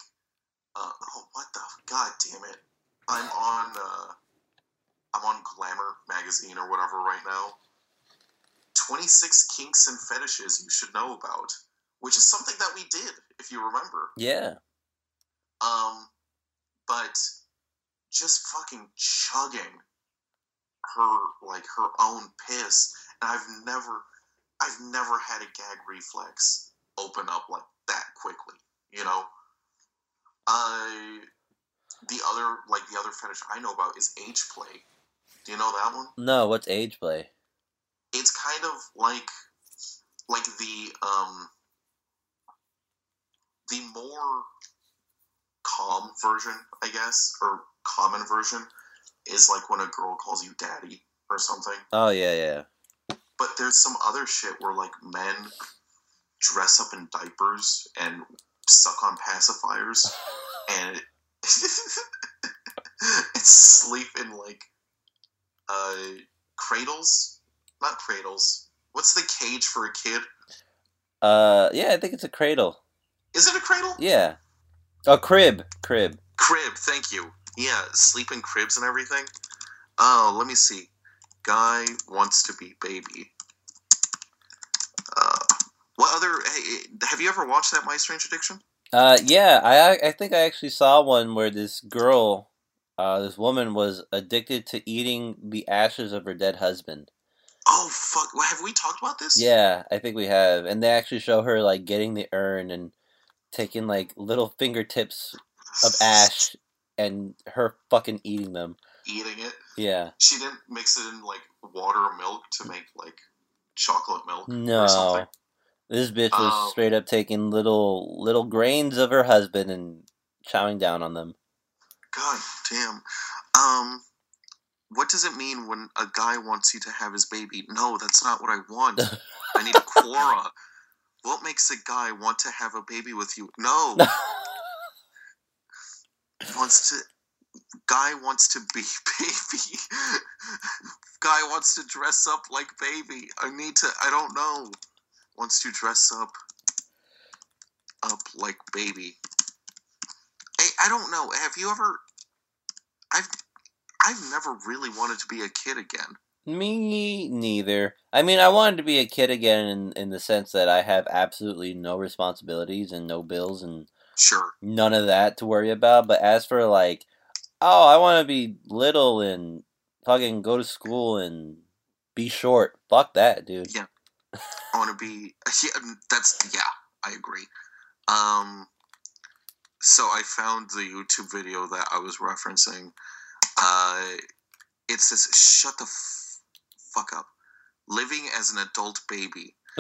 uh, oh, what the god damn it! I'm on, uh, I'm on Glamour magazine or whatever right now. Twenty six kinks and fetishes you should know about, which is something that we did, if you remember. Yeah. Um, but just fucking chugging her like her own piss, and I've never, I've never had a gag reflex open up like that quickly. You know, I the other like the other fetish I know about is age play. Do you know that one? No, what's age play? Kind of like like the um the more calm version, I guess, or common version is like when a girl calls you daddy or something. Oh yeah, yeah. But there's some other shit where like men dress up in diapers and suck on pacifiers and and sleep in like uh cradles. Not cradles. What's the cage for a kid? Uh, yeah, I think it's a cradle. Is it a cradle? Yeah. A crib, crib. Crib, thank you. Yeah, sleeping cribs and everything. Oh, let me see. Guy wants to be baby. Uh, what other? Hey, have you ever watched that My Strange Addiction? Uh, yeah, I I think I actually saw one where this girl, uh, this woman was addicted to eating the ashes of her dead husband. Oh fuck! Have we talked about this? Yeah, I think we have, and they actually show her like getting the urn and taking like little fingertips of ash and her fucking eating them. Eating it. Yeah. She didn't mix it in like water or milk to make like chocolate milk or No. This bitch was Oh. straight up taking little little grains of her husband and chowing down on them. God damn. Um, what does it mean when a guy wants you to have his baby? No, that's not what I want. I need a quora. What makes a guy want to have a baby with you? No, wants to. Guy wants to be baby. guy wants to dress up like baby. I need to. I don't know. Wants to dress up. Up like baby. Hey, I don't know. Have you ever? I've I've never really wanted to be a kid again. Me neither. I mean, I wanted to be a kid again in, in the sense that I have absolutely no responsibilities and no bills and Sure. none of that to worry about. But as for like, oh, I want to be little and fucking go to school and be short. Fuck that, dude. Yeah. I want to be. Yeah, that's yeah. I agree. Um. So I found the YouTube video that I was referencing. Uh, it says "Shut the f- fuck up." Living as an adult baby.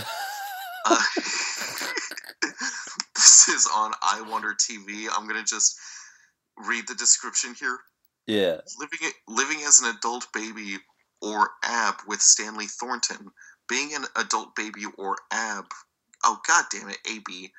uh, this is on I Wonder TV. I'm gonna just read the description here. Yeah. living living as an adult baby or ab with Stanley Thornton. Being an adult baby or ab, oh god damn it, AB.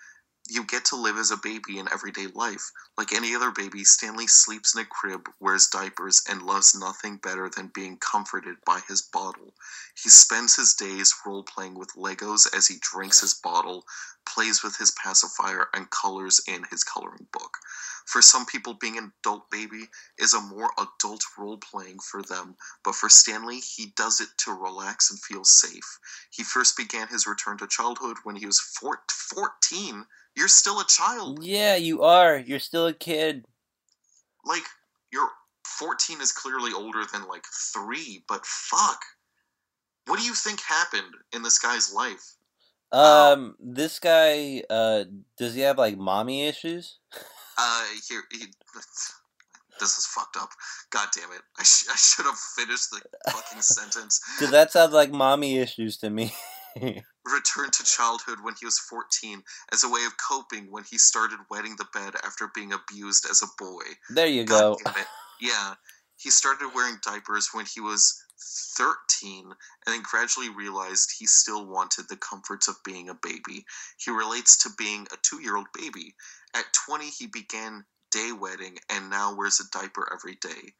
You get to live as a baby in everyday life. Like any other baby, Stanley sleeps in a crib, wears diapers, and loves nothing better than being comforted by his bottle. He spends his days role playing with Legos as he drinks his bottle, plays with his pacifier, and colors in his coloring book. For some people, being an adult baby is a more adult role playing for them, but for Stanley, he does it to relax and feel safe. He first began his return to childhood when he was four- 14. You're still a child. Yeah, you are. You're still a kid. Like, you're 14 is clearly older than like 3, but fuck. What do you think happened in this guy's life? Um, this guy, uh, does he have like mommy issues? Uh, here, he, this is fucked up. God damn it. I, sh- I should have finished the fucking sentence. Because that sounds like mommy issues to me. returned to childhood when he was 14 as a way of coping when he started wetting the bed after being abused as a boy. there you God go. Yeah. He started wearing diapers when he was 13 and then gradually realized he still wanted the comforts of being a baby. He relates to being a two year old baby. At 20, he began day wetting and now wears a diaper every day.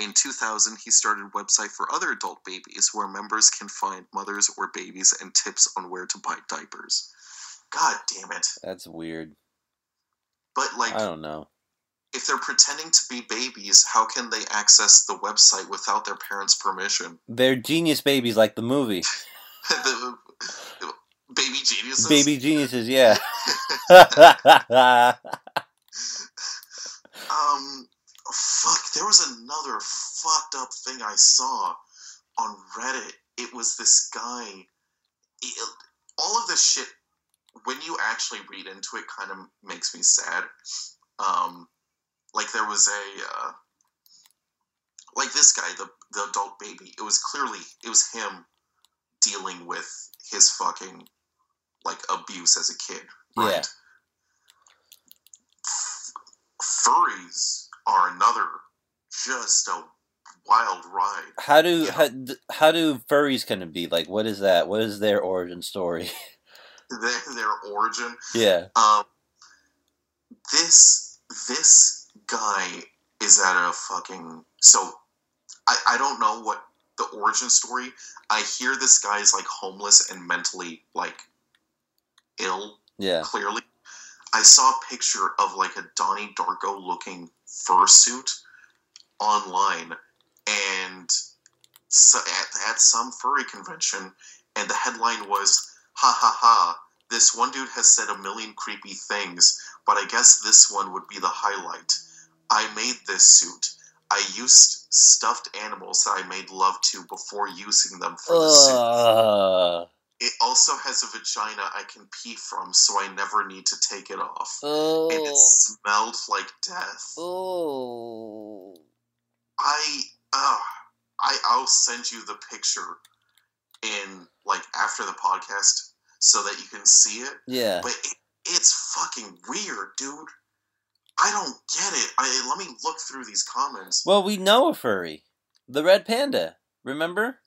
In 2000, he started a website for other adult babies where members can find mothers or babies and tips on where to buy diapers. God damn it. That's weird. But, like, I don't know. if they're pretending to be babies, how can they access the website without their parents' permission? They're genius babies like the movie. the, the baby geniuses? Baby geniuses, yeah. Um, fuck, there was another fucked up thing I saw on Reddit. It was this guy. it- all of this shit, when you actually read into it, kind of makes me sad. Um, like there was a uh, like this guy, the the adult baby. It was clearly it was him dealing with his fucking like abuse as a kid. Right? Yeah. Furries are another just a wild ride. How do how, how do furries kind of be like? What is that? What is their origin story? Their, their origin. yeah. Um, this this guy is at a fucking so. I I don't know what the origin story. I hear this guy is like homeless and mentally like ill. Yeah. Clearly, I saw a picture of like a Donnie Darko looking fursuit online, and so at, at some furry convention, and the headline was ha ha ha this one dude has said a million creepy things but i guess this one would be the highlight. I made this suit. I used stuffed animals that i made love to before using them for the suit. It also has a vagina i can pee from so i never need to take it off and Oh. it smelled like death Oh. I uh, I I'll send you the picture in like after the podcast so that you can see it. Yeah. But it, it's fucking weird, dude. I don't get it. I let me look through these comments. Well, we know a furry, the red panda. Remember?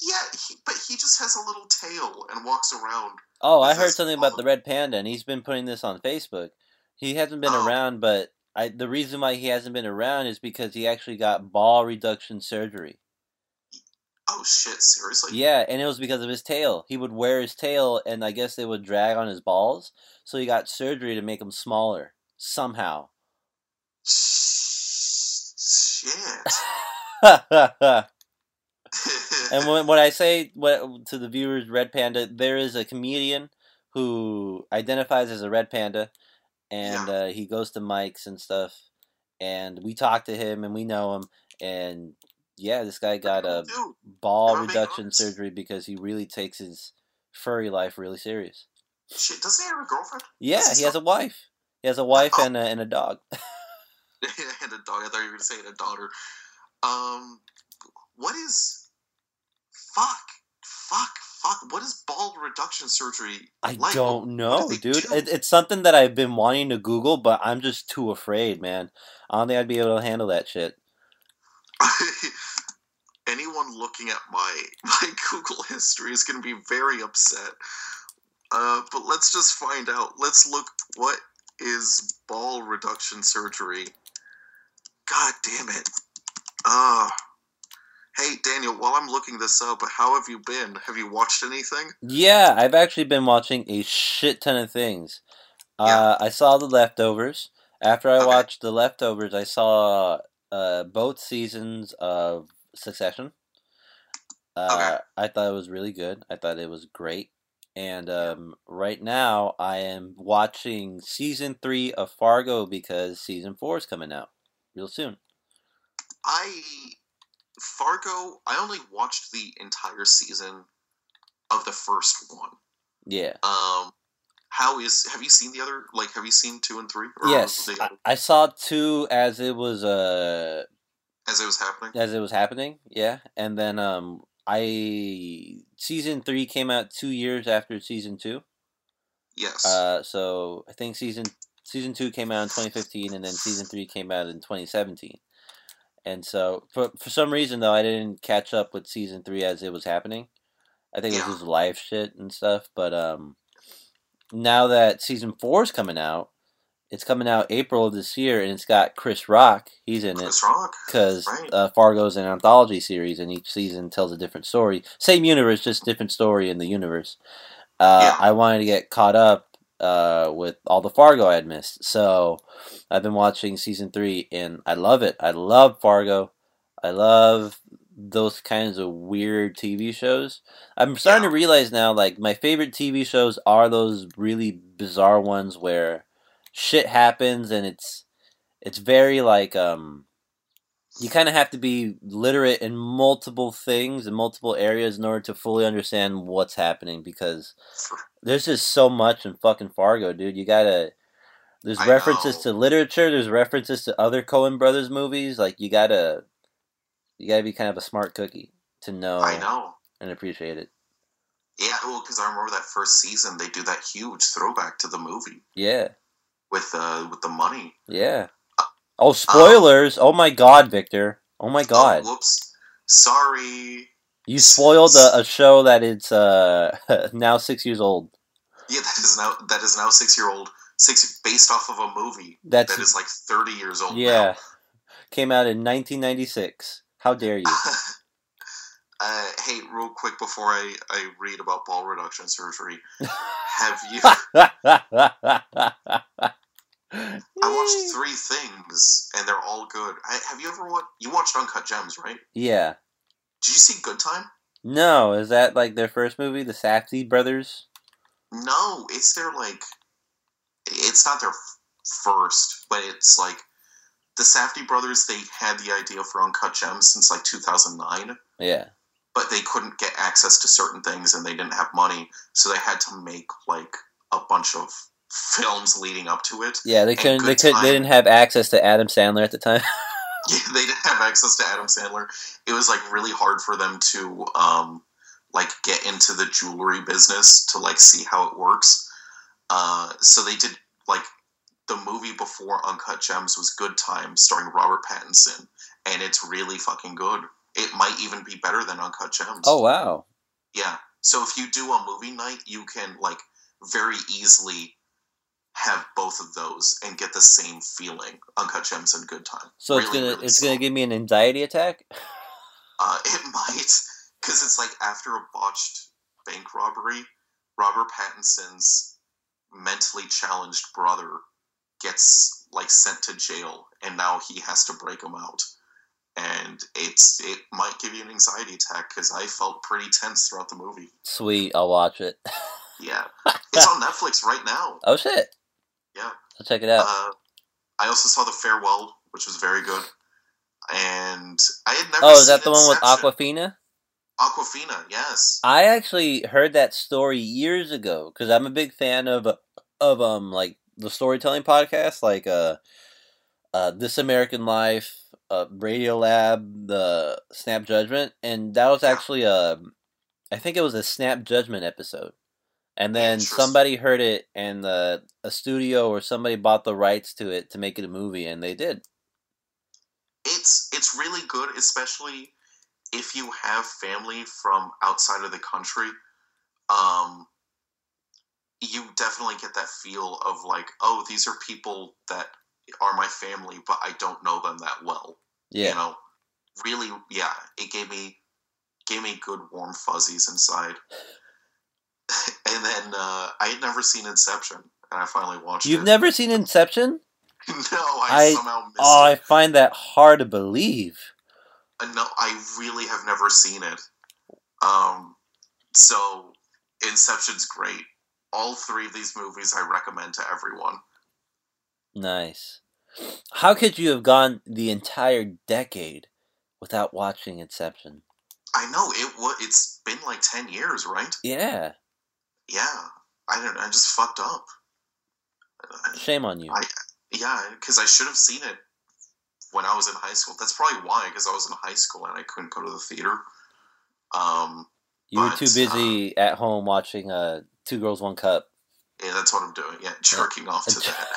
Yeah, he, but he just has a little tail and walks around. Oh, I heard something about the red panda, and he's been putting this on Facebook. He hasn't been Oh. around, but I the reason why he hasn't been around is because he actually got ball reduction surgery. Oh shit, seriously? Yeah, and it was because of his tail. He would wear his tail, and I guess they would drag on his balls. So he got surgery to make him smaller somehow. Shit. and when, when I say what, to the viewers, red panda, there is a comedian who identifies as a red panda, and Yeah. uh, he goes to mics and stuff, and we talk to him, and we know him, and yeah, this guy got a Dude, ball reduction surgery because he really takes his furry life really serious. shit, doesn't he have a girlfriend? Yeah, he has a wife. He has a wife Oh. and a, and a dog. and a dog. I thought you were gonna say a daughter. Um, what is fuck, fuck, fuck? What is ball reduction surgery? I like? don't know, dude. do? It, it's something that I've been wanting to Google, but I'm just too afraid, man. I don't think I'd be able to handle that shit. Anyone looking at my my Google history is gonna be very upset. Uh, but let's just find out. Let's look. What is ball reduction surgery? God damn it. Uh, hey, Daniel, while I'm looking this up, how have you been? Have you watched anything? Yeah, I've actually been watching a shit ton of things. Uh, I saw The Leftovers. After I Okay. watched The Leftovers, I saw uh, both seasons of Succession. Uh, Okay. I thought it was really good. I thought it was great. And um, right now, I am watching season three of Fargo because season four is coming out real soon. I Fargo. I only watched the entire season of the first one. Yeah. Um, how is? Have you seen the other? Like, have you seen two and three? Or Yes, I, I saw two as it was uh as it was happening. as it was happening. Yeah, and then um I season three came out two years after season two. Yes. Uh, so I think season season two came out in 2015, and then season three came out in 2017. And so for for some reason though, I didn't catch up with season three as it was happening. I think it was just live shit and stuff. But um, now that season four is coming out, it's coming out April of this year, and it's got Chris Rock. He's in it Chris Rock. because Right. uh, Fargo's an anthology series, and each season tells a different story. Same universe, just different story in the universe. Uh, Yeah. I wanted to get caught up uh, with all the Fargo I had missed, so I've been watching season three, and I love it. I love Fargo. I love those kinds of weird TV shows. I'm starting Yeah. to realize now, like my favorite TV shows are those really bizarre ones where shit happens and it's it's very like um you kind of have to be literate in multiple things in multiple areas in order to fully understand what's happening because there's just so much in fucking Fargo, dude. You gotta There's I references know. to literature. There's references to other Coen Brothers movies. Like you gotta, you gotta be kind of a smart cookie to know, I know. and appreciate it. Yeah, well, because I remember that first season, they do that huge throwback to the movie Yeah, with uh with the money. yeah. Oh, spoilers! oh my God, Victor! Oh my God! Oh, whoops. Sorry. you spoiled a, a show that it's uh now six years old. Yeah, that is now that is now six year old six based off of a movie That's that is like thirty years old. yeah, came out in 1996. How dare you? Now. uh, hey, real quick before I, I read about ball reduction surgery, have you? I watched three things and they're all good. I, have you ever watched? You watched Uncut Gems, right? Yeah. Did you see Good Time? No, is that like their first movie, the Safdie brothers? No, it's their like. It's not their f- first, but it's like the Safdie brothers. They had the idea for Uncut Gems since like 2009, Yeah. but they couldn't get access to certain things and they didn't have money, so they had to make like a bunch of films leading up to it. Yeah, they couldn't. They could. They didn't have access to Adam Sandler at the time. Yeah, they didn't have access to Adam Sandler. It was like really hard for them to um like get into the jewelry business to like see how it works. Uh, so they did like the movie before Uncut Gems was Good Time, starring Robert Pattinson, and it's really fucking good. It might even be better than Uncut Gems. oh wow. Yeah. So if you do a movie night, you can like very easily have both of those and get the same feeling. Uncut Gems and Good Time. So it's gonna really it's gonna give me an anxiety attack. Uh, it might, because it's like after a botched bank robbery, Robert Pattinson's mentally challenged brother gets like sent to jail, and now he has to break him out. And it's it might give you an anxiety attack because I felt pretty tense throughout the movie. Sweet, I'll watch it. Yeah, it's on Netflix right now. oh shit. Yeah. I'll check it out. Uh, I also saw The Farewell, which was very good. And I had never. oh, is that the one with Awkwafina? Awkwafina, yes. I actually heard that story years ago because I'm a big fan of of um like the storytelling podcast, like uh, uh This American Life, uh Radio Lab, the Snap Judgment, and that was actually a, I think it was a Snap Judgment episode, and then somebody heard it, and the a studio or somebody bought the rights to it to make it a movie, and they did. it's it's really good, especially if you have family from outside of the country. Um, you definitely get that feel of like, oh, these are people that are my family, but I don't know them that well. Yeah. You know, really, yeah, it gave me gave me good warm fuzzies inside. and then uh, I had never seen Inception, and I finally watched it. You've never seen Inception? no, I, I- somehow missed Oh, I find that hard to believe. Uh, no, I really have never seen it. Um, so Inception's great. All three of these movies I recommend to everyone. Nice. How could you have gone the entire decade without watching Inception? I know it. What it's been like ten years, right? Yeah. Yeah, I don't. I just fucked up. Uh, Shame on you. I- Yeah, because I should have seen it when I was in high school. That's probably why, because I was in high school and I couldn't go to the theater. Um, You were too busy at home watching uh, Two Girls, One Cup. yeah, that's what I'm doing. Yeah, jerking off to that.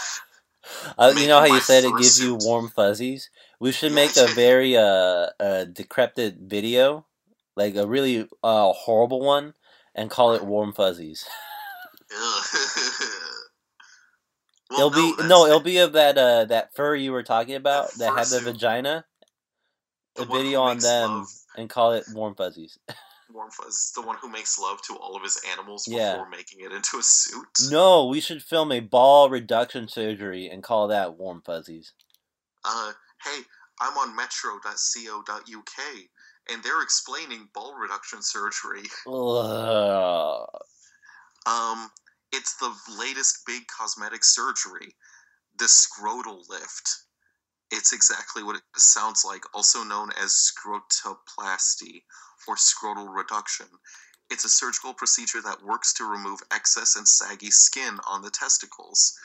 Uh, you know how you said it gives you warm fuzzies? We should Yeah, make a very uh, uh, decrepit video, like a really uh, horrible one, and call it Warm Fuzzies. Well, it'll be no, it. it'll be of that uh, that fur you were talking about that had the vagina. The A video on them love. and call it Warm Fuzzies. Warm Fuzz, the one who makes love to all of his animals Yeah. before making it into a suit. No, we should film a ball reduction surgery and call that Warm Fuzzies. Uh, hey, I'm on metro.co.uk, and they're explaining ball reduction surgery. Um, it's the latest big cosmetic surgery, the scrotal lift. It's exactly what it sounds like, also known as scrotoplasty or scrotal reduction. It's a surgical procedure that works to remove excess and saggy skin on the testicles.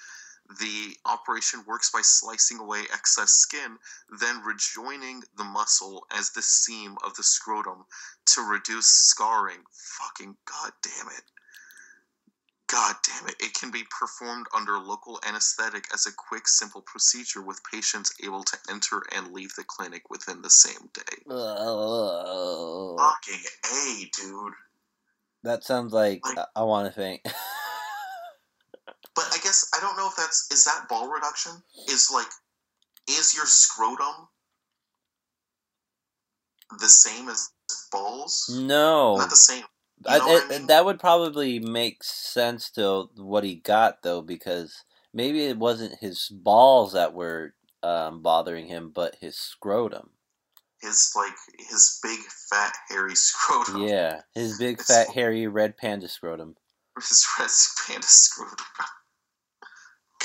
The operation works by slicing away excess skin, then rejoining the muscle as the seam of the scrotum to reduce scarring. Fucking god damn it. God damn it. It can be performed under local anesthetic as a quick, simple procedure with patients able to enter and leave the clinic within the same day. Ugh. Fucking A, dude. That sounds like I, I want to faint. But I guess I don't know if that's is that ball reduction? Is like is your scrotum the same as balls? no, Not the same. I, know I it- mean? that would probably make sense to what he got though, because maybe it wasn't his balls that were um, bothering him, but his scrotum. His like his big fat hairy scrotum. Yeah, his big It's fat hairy red panda scrotum. His red panda scrotum.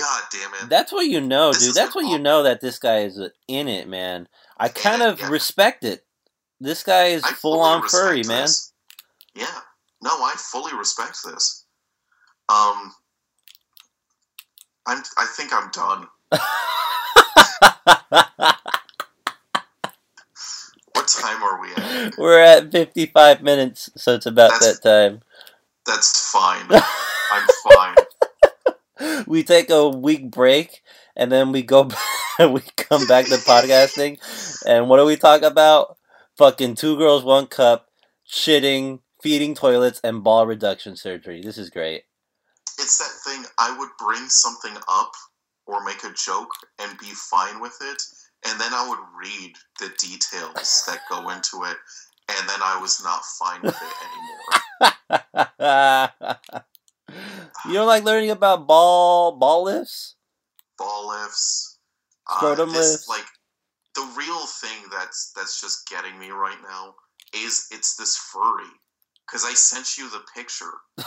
God damn it. That's what you know, This dude. That's what you know that this guy is in it, man. I kind of yeah. respect it. This guy is I full on furry, man. this. Yeah. No, I fully respect this. Um I'm I think I'm done. What time are we at? We're at 55 minutes, so it's about That's- that time. That's fine. I'm fine. We take a week break and then we go we come back to podcasting. And what do we talk about? Fucking two girls one cup shitting feeding toilets and ball reduction surgery. This is great. It's that thing I would bring something up or make a joke and be fine with it, and then I would read the details that go into it, and then I was not fine with it anymore. you don't like learning about ball ball lifts Ball lifts, uh, Scrotum this, lifts. like the real thing that's that's just getting me right now is it's this furry because I sent you the picture.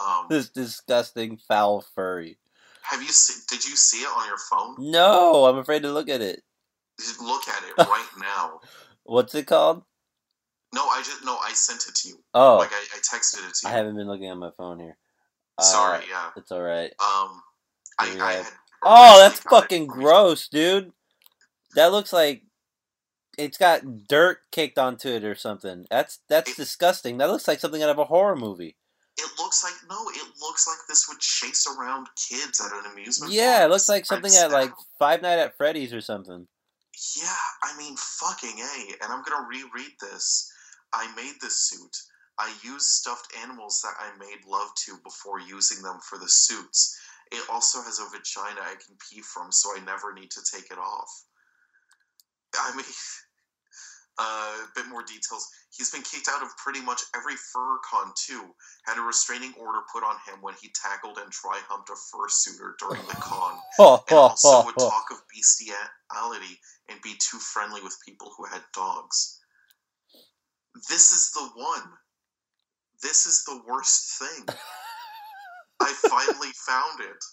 Um, this disgusting foul furry have you see, did you see it on your phone? no i'm afraid to look at it Look at it right now. what's it called No, I just no, I sent it to you. oh Like I, I texted it to you. i haven't been looking at my phone here Uh, Sorry, yeah. it's all right Um, I, Yeah. I had Oh, that's originally got it fucking gross, dude. That looks like it's got dirt caked onto it or something. That's that's It- disgusting. That looks like something out of a horror movie. It looks like no, it looks like this would chase around kids at an amusement. Yeah, park. it looks like Spread something at like. Five Night at Freddy's or something. Yeah, I mean, fucking a. And I'm gonna reread this. I made this suit. I used stuffed animals that I made love to before using them for the suits. It also has a vagina I can pee from, so I never need to take it off. I mean, uh, a bit more details. He's been kicked out of pretty much every fur con too. Had a restraining order put on him when he tackled and dry humped a fursuiter during the con Oh, and also oh, would oh. talk of bestiality and be too friendly with people who had dogs. This is the one. This is the worst thing. I finally found it.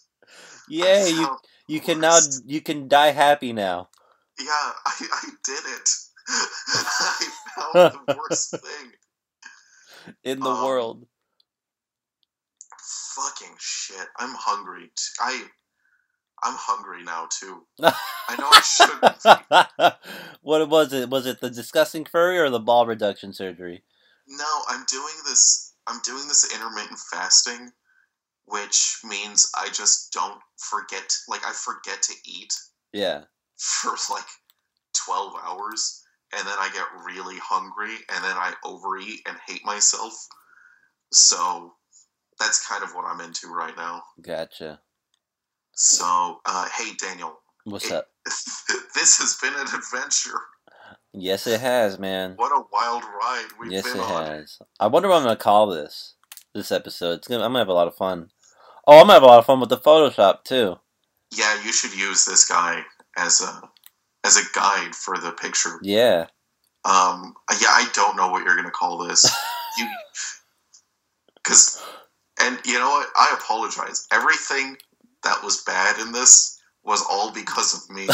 Yeah, you you can now you can die happy now. Yeah, I, I did it. I found the worst thing. In the Um, world. Fucking shit. I'm hungry. T- I I'm hungry now too. I know I shouldn't. what was it? Was it the disgusting furry or the ball reduction surgery? No, I'm doing this. I'm doing this intermittent fasting, which means I just don't forget. Like I forget to eat Yeah. for like twelve hours, and then I get really hungry, and then I overeat and hate myself. So that's kind of what I'm into right now. Gotcha. So, uh, hey Daniel, What's up? this has been an adventure. Yes, it has, man. What a wild ride we've yes, been it has. I wonder what I'm gonna call this. This episode. It's gonna. I'm gonna have a lot of fun. Oh, I'm gonna have a lot of fun with the Photoshop too. Yeah, you should use this guy as a as a guide for the picture. Yeah. Um, yeah, I don't know what you're gonna call this. you, because, and you know what? I apologize. Everything that was bad in this was all because of me.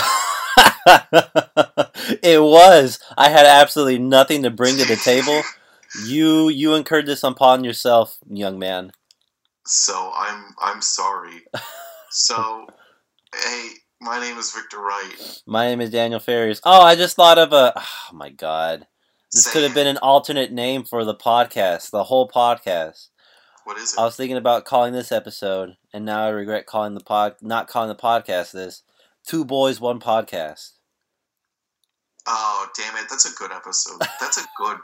it was. I had absolutely nothing to bring to the table. You you incurred this upon yourself, young man. So I'm I'm sorry. So Hey, my name is Victor Wright. My name is Daniel Ferriers. Oh, I just thought of a. Oh my god. This could have been an alternate name for the podcast, the whole podcast. What is it? I was thinking about calling this episode, and now I regret calling the pod, not calling the podcast this. Two boys, one podcast. oh, damn it. That's a good episode. That's a good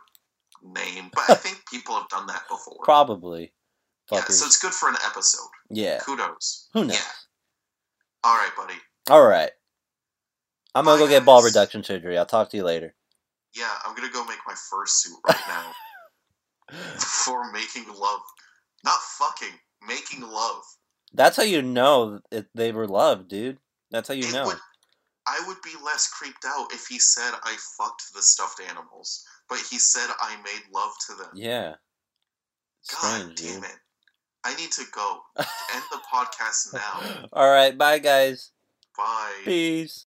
name. But I think people have done that before. Probably. yeah, so it's good for an episode. Yeah. Kudos. Who knows? Yeah. All right, buddy. All right. I'm gonna Bye, go get ball reduction surgery. I'll talk to you later. Yeah, I'm gonna go make my first suit right now for making love. Not fucking, making love. That's how you know it, they were loved, dude. That's how you It know. would- I would be less creeped out if he said I fucked the stuffed animals, but he said I made love to them. Yeah. God damn dude. it. I need to go. End the podcast now. All right, bye guys. Bye. Peace.